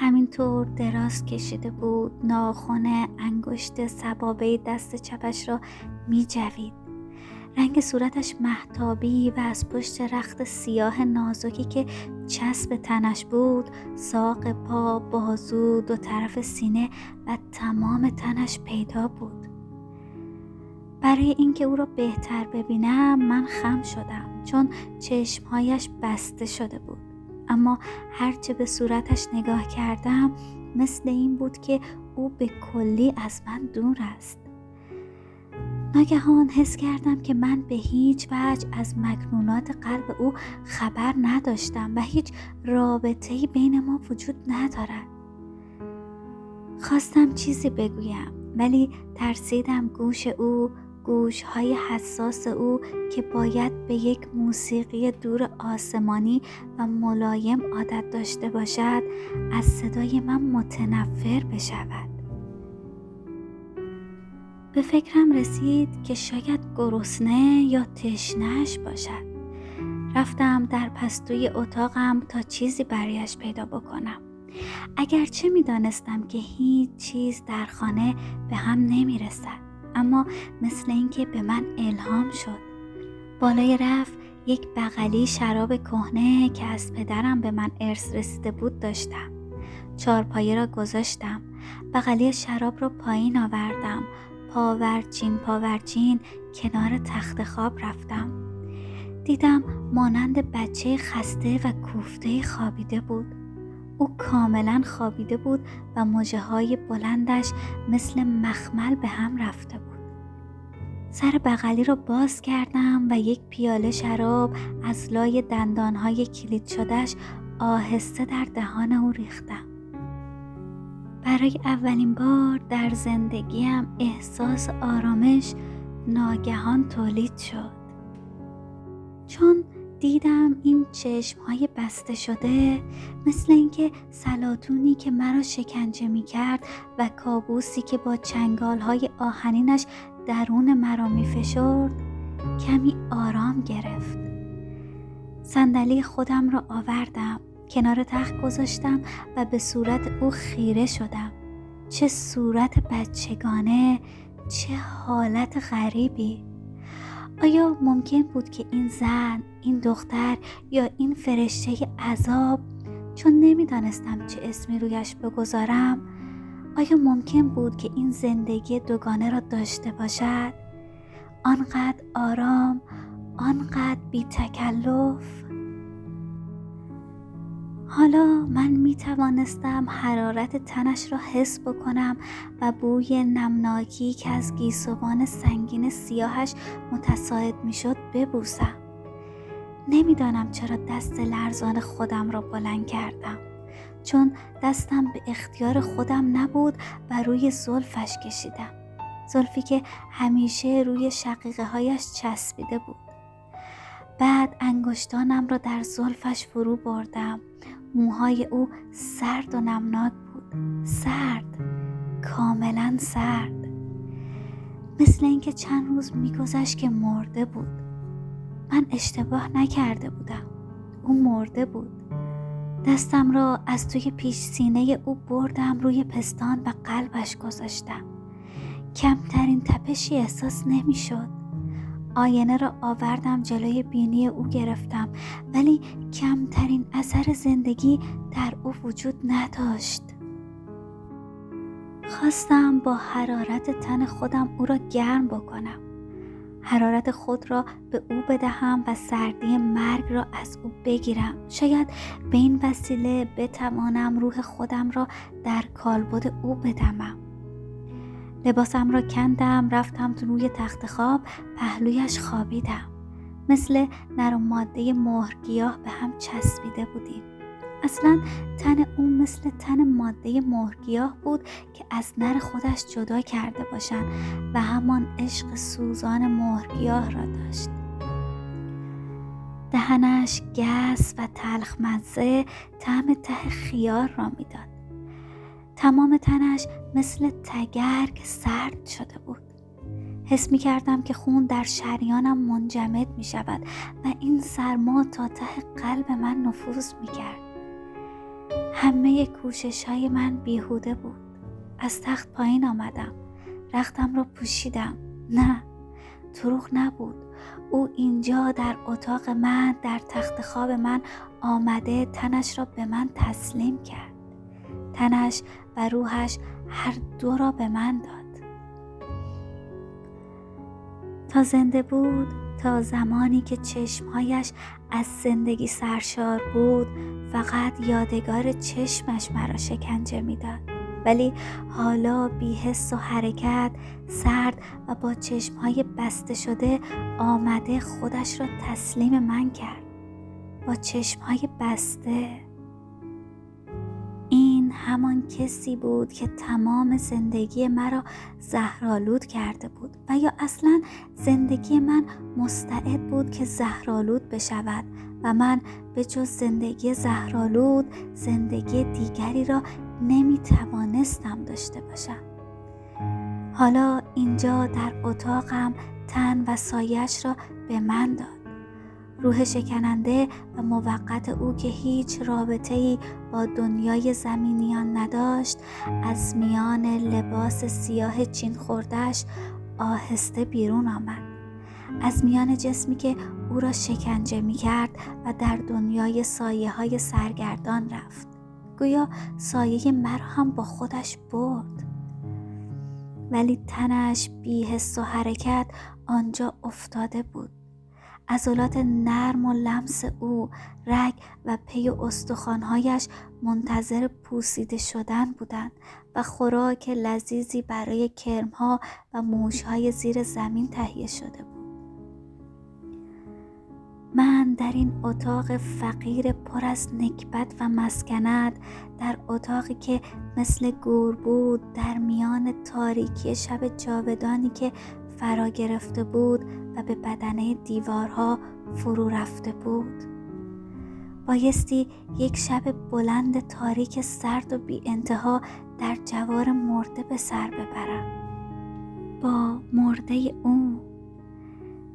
همینطور دراز کشیده بود ناخن انگشت سبابه دست چپش را می جوید. رنگ صورتش محتابی و از پشت رخت سیاه نازکی که چسب تنش بود ساق پا بازو دو طرف سینه و تمام تنش پیدا بود برای اینکه او را بهتر ببینم من خم شدم چون چشمهایش بسته شده بود اما هرچه به صورتش نگاه کردم مثل این بود که او به کلی از من دور است. ناگهان حس کردم که من به هیچ وجه از مکنونات قلب او خبر نداشتم و هیچ رابطه بین ما وجود ندارد. خواستم چیزی بگویم ولی ترسیدم گوش او گوش های حساس او که باید به یک موسیقی دور آسمانی و ملایم عادت داشته باشد از صدای من متنفر بشود. به فکرم رسید که شاید گرسنه یا تشنهش باشد. رفتم در پستوی اتاقم تا چیزی برایش پیدا بکنم. اگرچه می دانستم که هیچ چیز در خانه به هم نمی رسد اما مثل اینکه به من الهام شد. بالای رفت یک بغلی شراب کهنه که از پدرم به من ارث رسیده بود داشتم. چارپایه را گذاشتم. بغلی شراب را پایین آوردم. پاورچین پاورچین کنار تخت خواب رفتم. دیدم مانند بچه خسته و کوفته خوابیده بود. او کاملا خوابیده بود و مجه های بلندش مثل مخمل به هم رفته بود. سر بغلی را باز کردم و یک پیاله شراب از لای دندانهای کلید شدهش آهسته در دهان او ریختم. برای اولین بار در زندگیم احساس آرامش ناگهان تولید شد. چون دیدم این چشم های بسته شده مثل اینکه سلاتونی که مرا شکنجه می کرد و کابوسی که با چنگال های آهنینش درون مرا می فشرد کمی آرام گرفت. صندلی خودم را آوردم کنار تخت گذاشتم و به صورت او خیره شدم. چه صورت بچگانه چه حالت غریبی! آیا ممکن بود که این زن این دختر یا این فرشته عذاب چون نمی‌دانستم چه اسمی رویش بگذارم آیا ممکن بود که این زندگی دوگانه را داشته باشد؟ آنقدر آرام آنقدر بی تکلف حالا من می توانستم حرارت تنش را حس بکنم و بوی نمناکی که از گیسوان سنگین سیاهش متساعد می شد ببوسم. نمی‌دانم چرا دست لرزان خودم را بلند کردم. چون دستم به اختیار خودم نبود و روی زلفش کشیدم. زلفی که همیشه روی شقیقه هایش چسبیده بود. بعد انگشتانم را در زلفش فرو بردم. موهای او سرد و نمناک بود. سرد. کاملا سرد. مثل اینکه چند روز میگذشت که مرده بود. من اشتباه نکرده بودم. او مرده بود. دستم را از توی پیش سینه او بردم روی پستان و قلبش گذاشتم. کمترین تپشی احساس نمی‌شد. آینه را آوردم جلوی بینی او گرفتم. ولی کمترین اثر زندگی در او وجود نداشت. خواستم با حرارت تن خودم او را گرم بکنم. حرارت خود را به او بدهم و سردی مرگ را از او بگیرم. شاید به این وسیله بتوانم روح خودم را در کالبد او بدمم. لباسم را کندم رفتم تو روی تخت خواب پهلویش خوابیدم. مثل نر ماده مهرگیاه به هم چسبیده بودیم. اصلا تن او مثل تن ماده مهرگیاه بود که از نر خودش جدا کرده باشند و همان عشق سوزان مهرگیاه را داشت. دهنش گس و تلخ مزه طعم ته خیار را می‌داد. تمام تنش مثل تگرگ سرد شده بود. حس می کردم که خون در شریانم منجمد می شود و این سرما تا ته قلب من نفوذ می کرد همه کوشش های من بیهوده بود. از تخت پایین آمدم. رختم را پوشیدم. نه دروغ نبود. او اینجا در اتاق من در تخت خواب من آمده تنش را به من تسلیم کرد. تنش روحش هر دو را به من داد. تا زنده بود تا زمانی که چشمهایش از زندگی سرشار بود فقط یادگار چشمش مرا شکنجه می‌داد. ولی حالا بی و حرکت سرد و با چشمهای بسته شده آمده خودش را تسلیم من کرد. با چشمهای بسته. همان کسی بود که تمام زندگی مرا زهرالود کرده بود و یا اصلا زندگی من مستعد بود که زهرالود بشود و من به جز زندگی زهرالود زندگی دیگری را نمی توانستم داشته باشم. حالا اینجا در اتاقم تن و سایش را به من داد. روح شکننده و موقت او که هیچ رابطه ای با دنیای زمینیان نداشت از میان لباس سیاه چین خوردش آهسته بیرون آمد. از میان جسمی که او را شکنجه می کرد و در دنیای سایه های سرگردان رفت. گویا سایه مرا هم با خودش برد. ولی تنش بی حس و حرکت آنجا افتاده بود. عضلات نرم و لمس او رگ و پی استخوانهایش منتظر پوسیده شدن بودند و خوراک لذیذی برای کرمها و موشهای زیر زمین تهیه شده بود. من در این اتاق فقیر پر از نکبت و مسکنت در اتاقی که مثل گور بود در میان تاریکی شب جاودانی که فرا گرفته بود و به بدنه دیوارها فرو رفته بود. بایستی یک شب بلند تاریک سرد و بی انتها در جوار مرده به سر ببرم. با مرده او.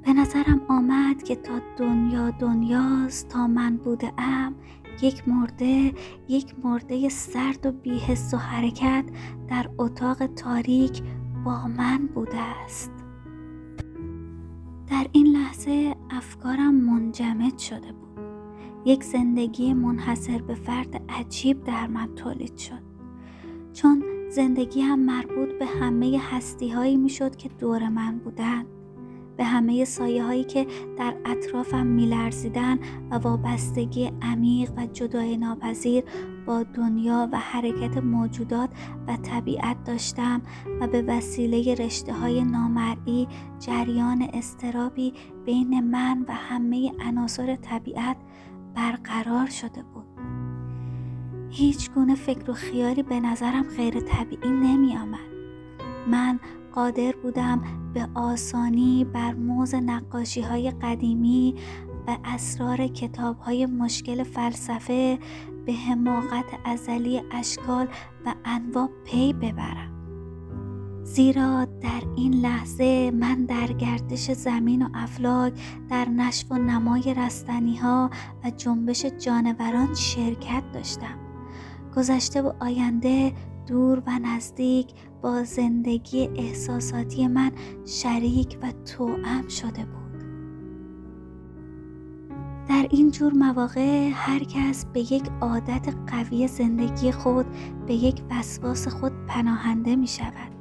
به نظرم آمد که تا دنیا دنیاست تا من بوده ام یک مرده یک مرده سرد و بیحس و حرکت در اتاق تاریک با من بوده است. در این لحظه افکارم منجمد شده بود. یک زندگی منحصر به فرد عجیب در من تولید شد. چون زندگی هم مربوط به همه هستی هایی می شد که دور من بودند. به همه سایه هایی که در اطرافم میلرزیدن و وابستگی عمیق و جدای ناپذیر با دنیا و حرکت موجودات و طبیعت داشتم و به وسیله رشته های نامرئی جریان استرابی بین من و همه عناصر طبیعت برقرار شده بود هیچ گونه فکر و خیالی به نظرم غیر طبیعی نمی آمد. من قادر بودم به آسانی بر موز نقاشی های قدیمی و اسرار کتاب های مشکل فلسفه به حماقت ازلی اشکال و انواع پی ببرم. زیرا در این لحظه من در گردش زمین و افلاک در نشو و نمای رستنی ها و جنبش جانوران شرکت داشتم. گذشته و آینده دور و نزدیک با زندگی احساساتی من شریک و توأم شده بود. در این جور مواقع هر کس به یک عادت قوی زندگی خود به یک وسواس خود پناهنده می شود.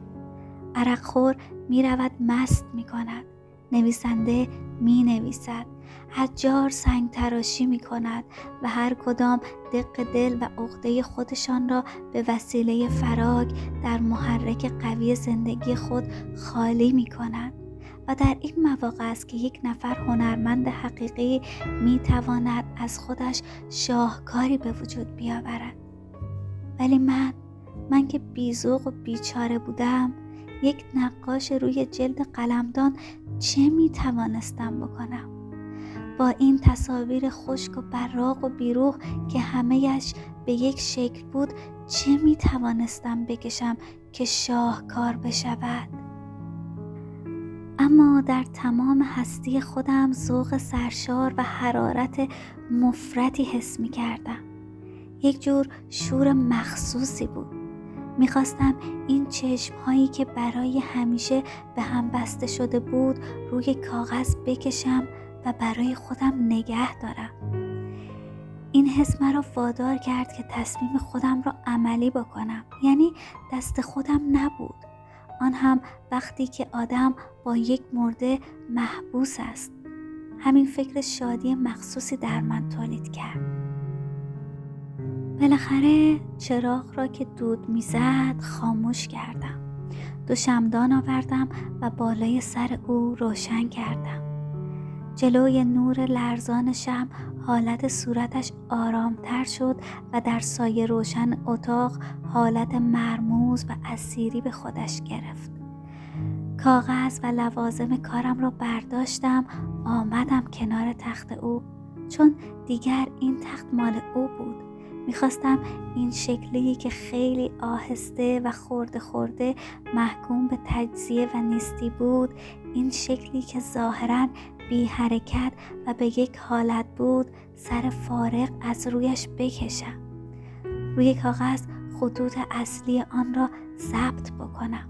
عرقخور می رود مست می کند. نویسنده می نویسد. حجار سنگ تراشی می کند و هر کدام دق دل و عقده خودشان را به وسیله فراگ در محرک قوی زندگی خود خالی می کند و در این مواقع است که یک نفر هنرمند حقیقی می تواند از خودش شاهکاری به وجود بیاورد. ولی من من که بیزوق و بیچاره بودم یک نقاش روی جلد قلمدان چه می توانستم بکنم؟ با این تصاویر خشک و براق و بیروح که همهش به یک شکل بود چه می توانستم بکشم که شاهکار بشود؟ اما در تمام هستی خودم ذوق سرشار و حرارت مفرتی حس می کردم یک جور شور مخصوصی بود. می‌خواستم این چشم هایی که برای همیشه به هم بسته شده بود روی کاغذ بکشم و برای خودم نگه دارم. این حس مرا وادار کرد که تصمیم خودم را عملی بکنم. یعنی دست خودم نبود. آن هم وقتی که آدم با یک مرده محبوس است. همین فکر شادی مخصوصی در من تولید کرد. بالاخره چراغ را که دود می‌زد خاموش کردم. دو شمدان آوردم و بالای سر او روشن کردم. جلوی نور لرزان شم حالت صورتش آرامتر شد و در سایه روشن اتاق حالت مرموز و اسیری به خودش گرفت. کاغذ و لوازم کارم را برداشتم آمدم کنار تخت او. چون دیگر این تخت مال او بود. می‌خواستم این شکلی که خیلی آهسته و خورده خورده محکوم به تجزیه و نیستی بود این شکلی که ظاهرا بی حرکت و به یک حالت بود سر فارغ از رویش بکشم. روی کاغذ خطوط اصلی آن را ثبت بکنم.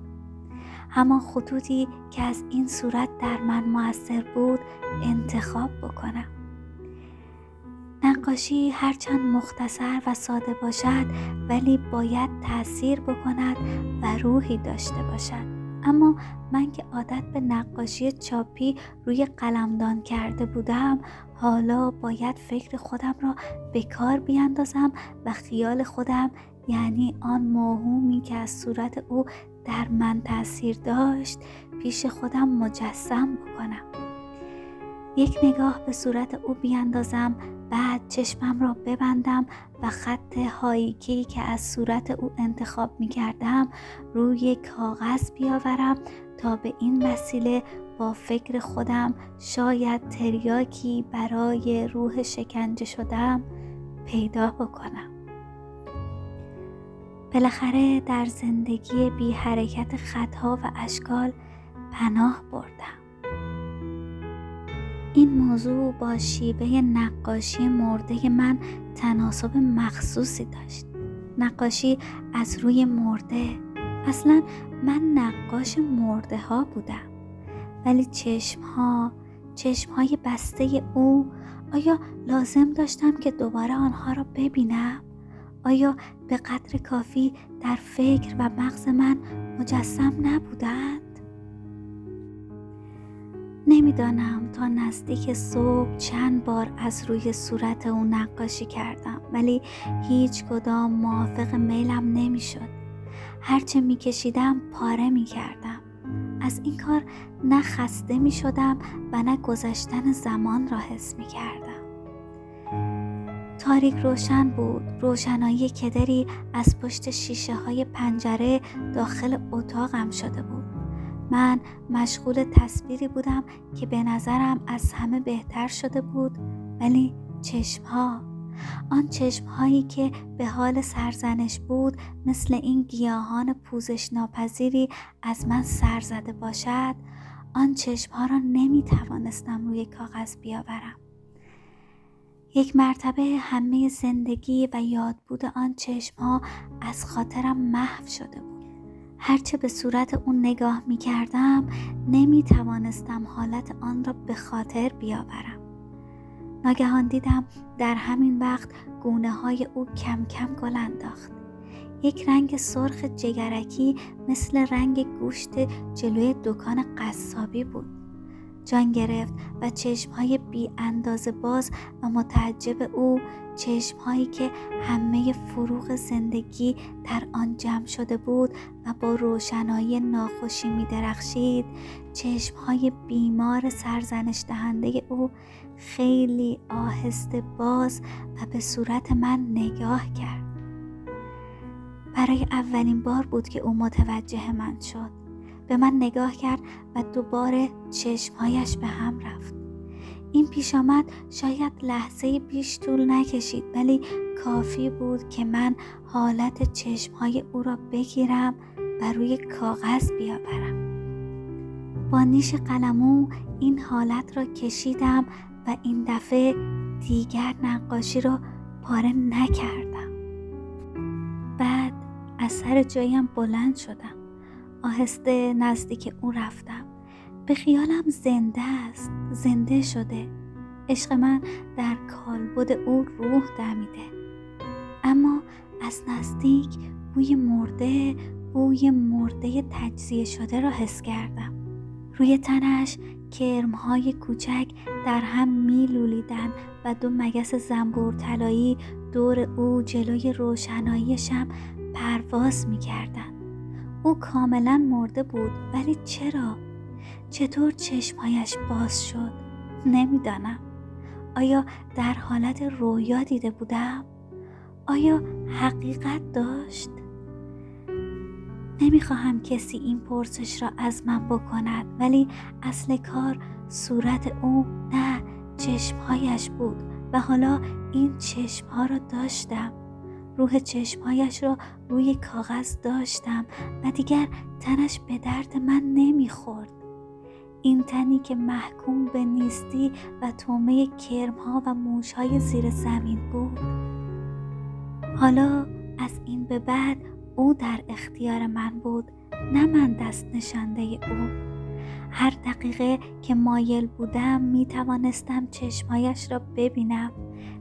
همان خطوطی که از این صورت در من موثر بود انتخاب بکنم. نقاشی هرچند مختصر و ساده باشد ولی باید تاثیر بکند و روحی داشته باشد. اما من که عادت به نقاشی چاپی روی قلمدان کرده بودم حالا باید فکر خودم را به کار بیاندازم و خیال خودم یعنی آن موهومی که از صورت او در من تاثیر داشت پیش خودم مجسم بکنم. یک نگاه به صورت او بیاندازم بعد چشمم را ببندم و خط هایکی که از صورت او انتخاب می کردم روی کاغذ بیاورم تا به این وسیله با فکر خودم شاید تریاکی برای روح شکنجه شدم پیدا بکنم. بالاخره در زندگی بی حرکت خطها و اشکال پناه بردم. این موضوع با شیوه نقاشی مرده من تناسب مخصوصی داشت نقاشی از روی مرده اصلا من نقاش مرده ها بودم ولی چشم ها چشم های بسته او آیا لازم داشتم که دوباره آنها را ببینم؟ آیا به قدر کافی در فکر و مغز من مجسم نبودند؟ نمی‌دانم تا نزدیک صبح چند بار از روی صورت او نقاشی کردم ولی هیچ کدام موافق میلم نمی‌شد. هرچه میکشیدم پاره می‌کردم. از این کار نه خسته می شدم و نه گذشتن زمان را حس می کردم. تاریک روشن بود. روشنایی کدری از پشت شیشه های پنجره داخل اتاقم شده بود. من مشغول تصویری بودم که به نظرم از همه بهتر شده بود ولی چشمها. آن چشمهایی که به حال سرزنش بود مثل این گیاهان پوزش ناپذیری از من سر زده باشد آن چشمها را نمی توانستم روی کاغذ بیاورم. یک مرتبه همه زندگی و یاد بود آن چشمها از خاطرم محو شده بود. هرچه به صورت اون نگاه می کردم نمی توانستم حالت آن را به خاطر بیاورم. ناگهان دیدم در همین وقت گونه های او کم کم گل انداخت. یک رنگ سرخ جگرکی مثل رنگ گوشت جلوی دکان قصابی بود. جان گرفت و چشمهای بی اندازه باز و متعجب او چشمهایی که همه فروغ زندگی در آن جمع شده بود و با روشنایی ناخوشی می درخشید چشمهای بیمار سرزنش دهنده او خیلی آهسته باز و به صورت من نگاه کرد. برای اولین بار بود که او متوجه من شد. به من نگاه کرد و دوباره چشمهایش به هم رفت. این پیش آمد شاید لحظه بیش طول نکشید ولی کافی بود که من حالت چشمهای او را بگیرم و روی کاغذ بیاورم. با نیش قلمو این حالت را کشیدم و این دفعه دیگر نقاشی را پاره نکردم. از سر جایم بلند شدم. آهسته نزدیک او رفتم. به خیالم زنده است زنده شده عشق من در کالبد او روح دمیده اما از نزدیک بوی مرده بوی مرده تجزیه شده را حس کردم روی تنش کرمهای کوچک در هم می لولیدن و دو مگس زنبور طلایی دور او جلوی روشناییشم پرواز می کردن. او کاملا مرده بود ولی چرا؟ چطور چشمهایش باز شد؟ نمی‌دانم. آیا در حالت رویا دیده بودم؟ آیا حقیقت داشت؟ نمی‌خواهم کسی این پرسش را از من بکند ولی اصل کار صورت او نه چشمهایش بود و حالا این چشمها را داشتم روح چشمهایش را روی کاغذ داشتم و دیگر تنش به درد من نمی‌خورد این تنی که محکوم به نیستی و تومه کرمها و موشهای زیر زمین بود. حالا از این به بعد او در اختیار من بود نه من دست نشانده او. هر دقیقه که مایل بودم می توانستم چشمایش را ببینم.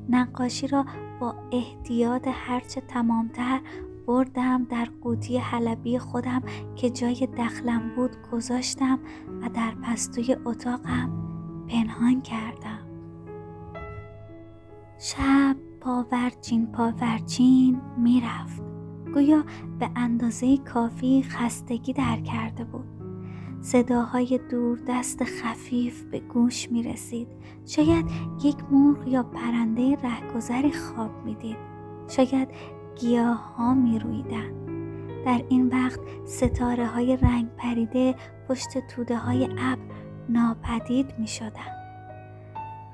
نقاشی را با احتیاط هرچه تمامتر بردم در قوطی حلبی خودم که جای دخلم بود گذاشتم و در پستوی اتاقم پنهان کردم. شب پاورچین پاورچین می‌رفت. گویا به اندازه کافی خستگی در کرده بود. صداهای دور دست خفیف به گوش می رسید شاید یک مرغ یا پرنده رهگذری خواب می دید شاید گیاه ها می رویدن. در این وقت ستاره های رنگ پریده پشت توده های ابر ناپدید می شدن.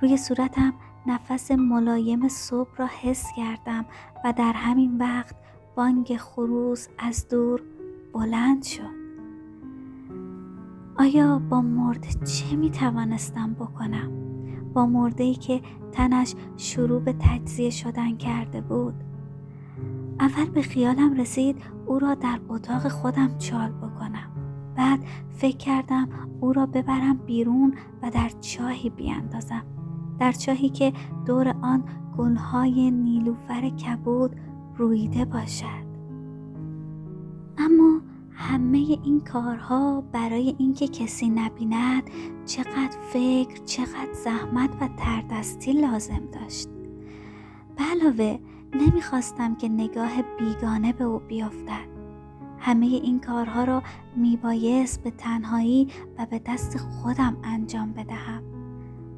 روی صورتم نفس ملایم صبح را حس کردم و در همین وقت بانگ خروس از دور بلند شد آیا با مرده چه می توانستم بکنم؟ با مرده ای که تنش شروع به تجزیه شدن کرده بود اول به خیالم رسید او را در اتاق خودم چال بکنم. بعد فکر کردم او را ببرم بیرون و در چاهی بیاندازم. در چاهی که دور آن گلهای نیلوفر کبود رویده باشد. اما همه این کارها برای اینکه کسی نبیند چقدر فکر چقدر زحمت و تردستی لازم داشت. علاوه نمی‌خواستم که نگاه بیگانه به او بیفتد. همه این کارها را میبایست به تنهایی و به دست خودم انجام بدهم.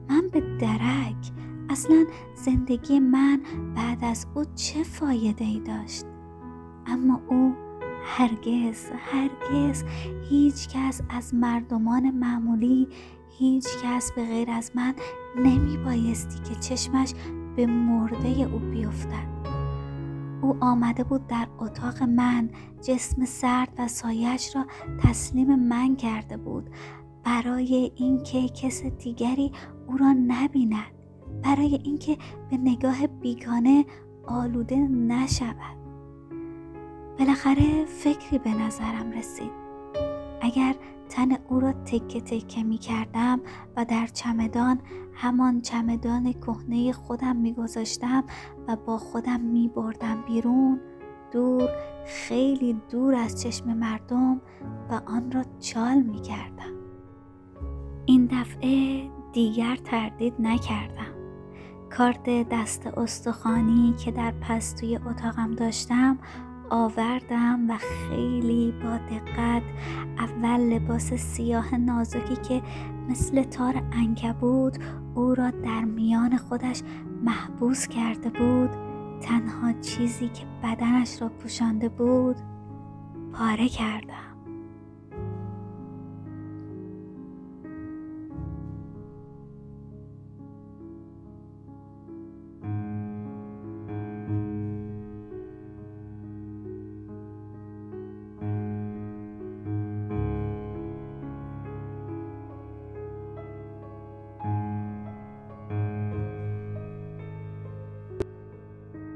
من به درک اصلا زندگی من بعد از او چه فایده ای داشت؟ اما او هرگز هرگز هیچ کس از مردمان معمولی هیچ کس به غیر از من نمی بایستی که چشمش به مرده او بیفتد. او آمده بود در اتاق من. جسم سرد و سایش را تسلیم من کرده بود. برای اینکه کس دیگری او را نبیند. برای اینکه به نگاه بیگانه آلوده نشود. بالاخره فکری به نظرم رسید. اگر تن او را تکه تکه می کردم و در چمدان همان چمدان کهنه خودم می گذاشتم با خودم می بردم بیرون دور خیلی دور از چشم مردم و آن را چال می کردم این دفعه دیگر تردید نکردم. کارت دست استخوانی که در پستوی اتاقم داشتم آوردم و خیلی با دقت اول لباس سیاه نازکی که مثل تار انکبود او را در میان خودش محبوس کرده بود تنها چیزی که بدنش را پوشانده بود پاره کردم.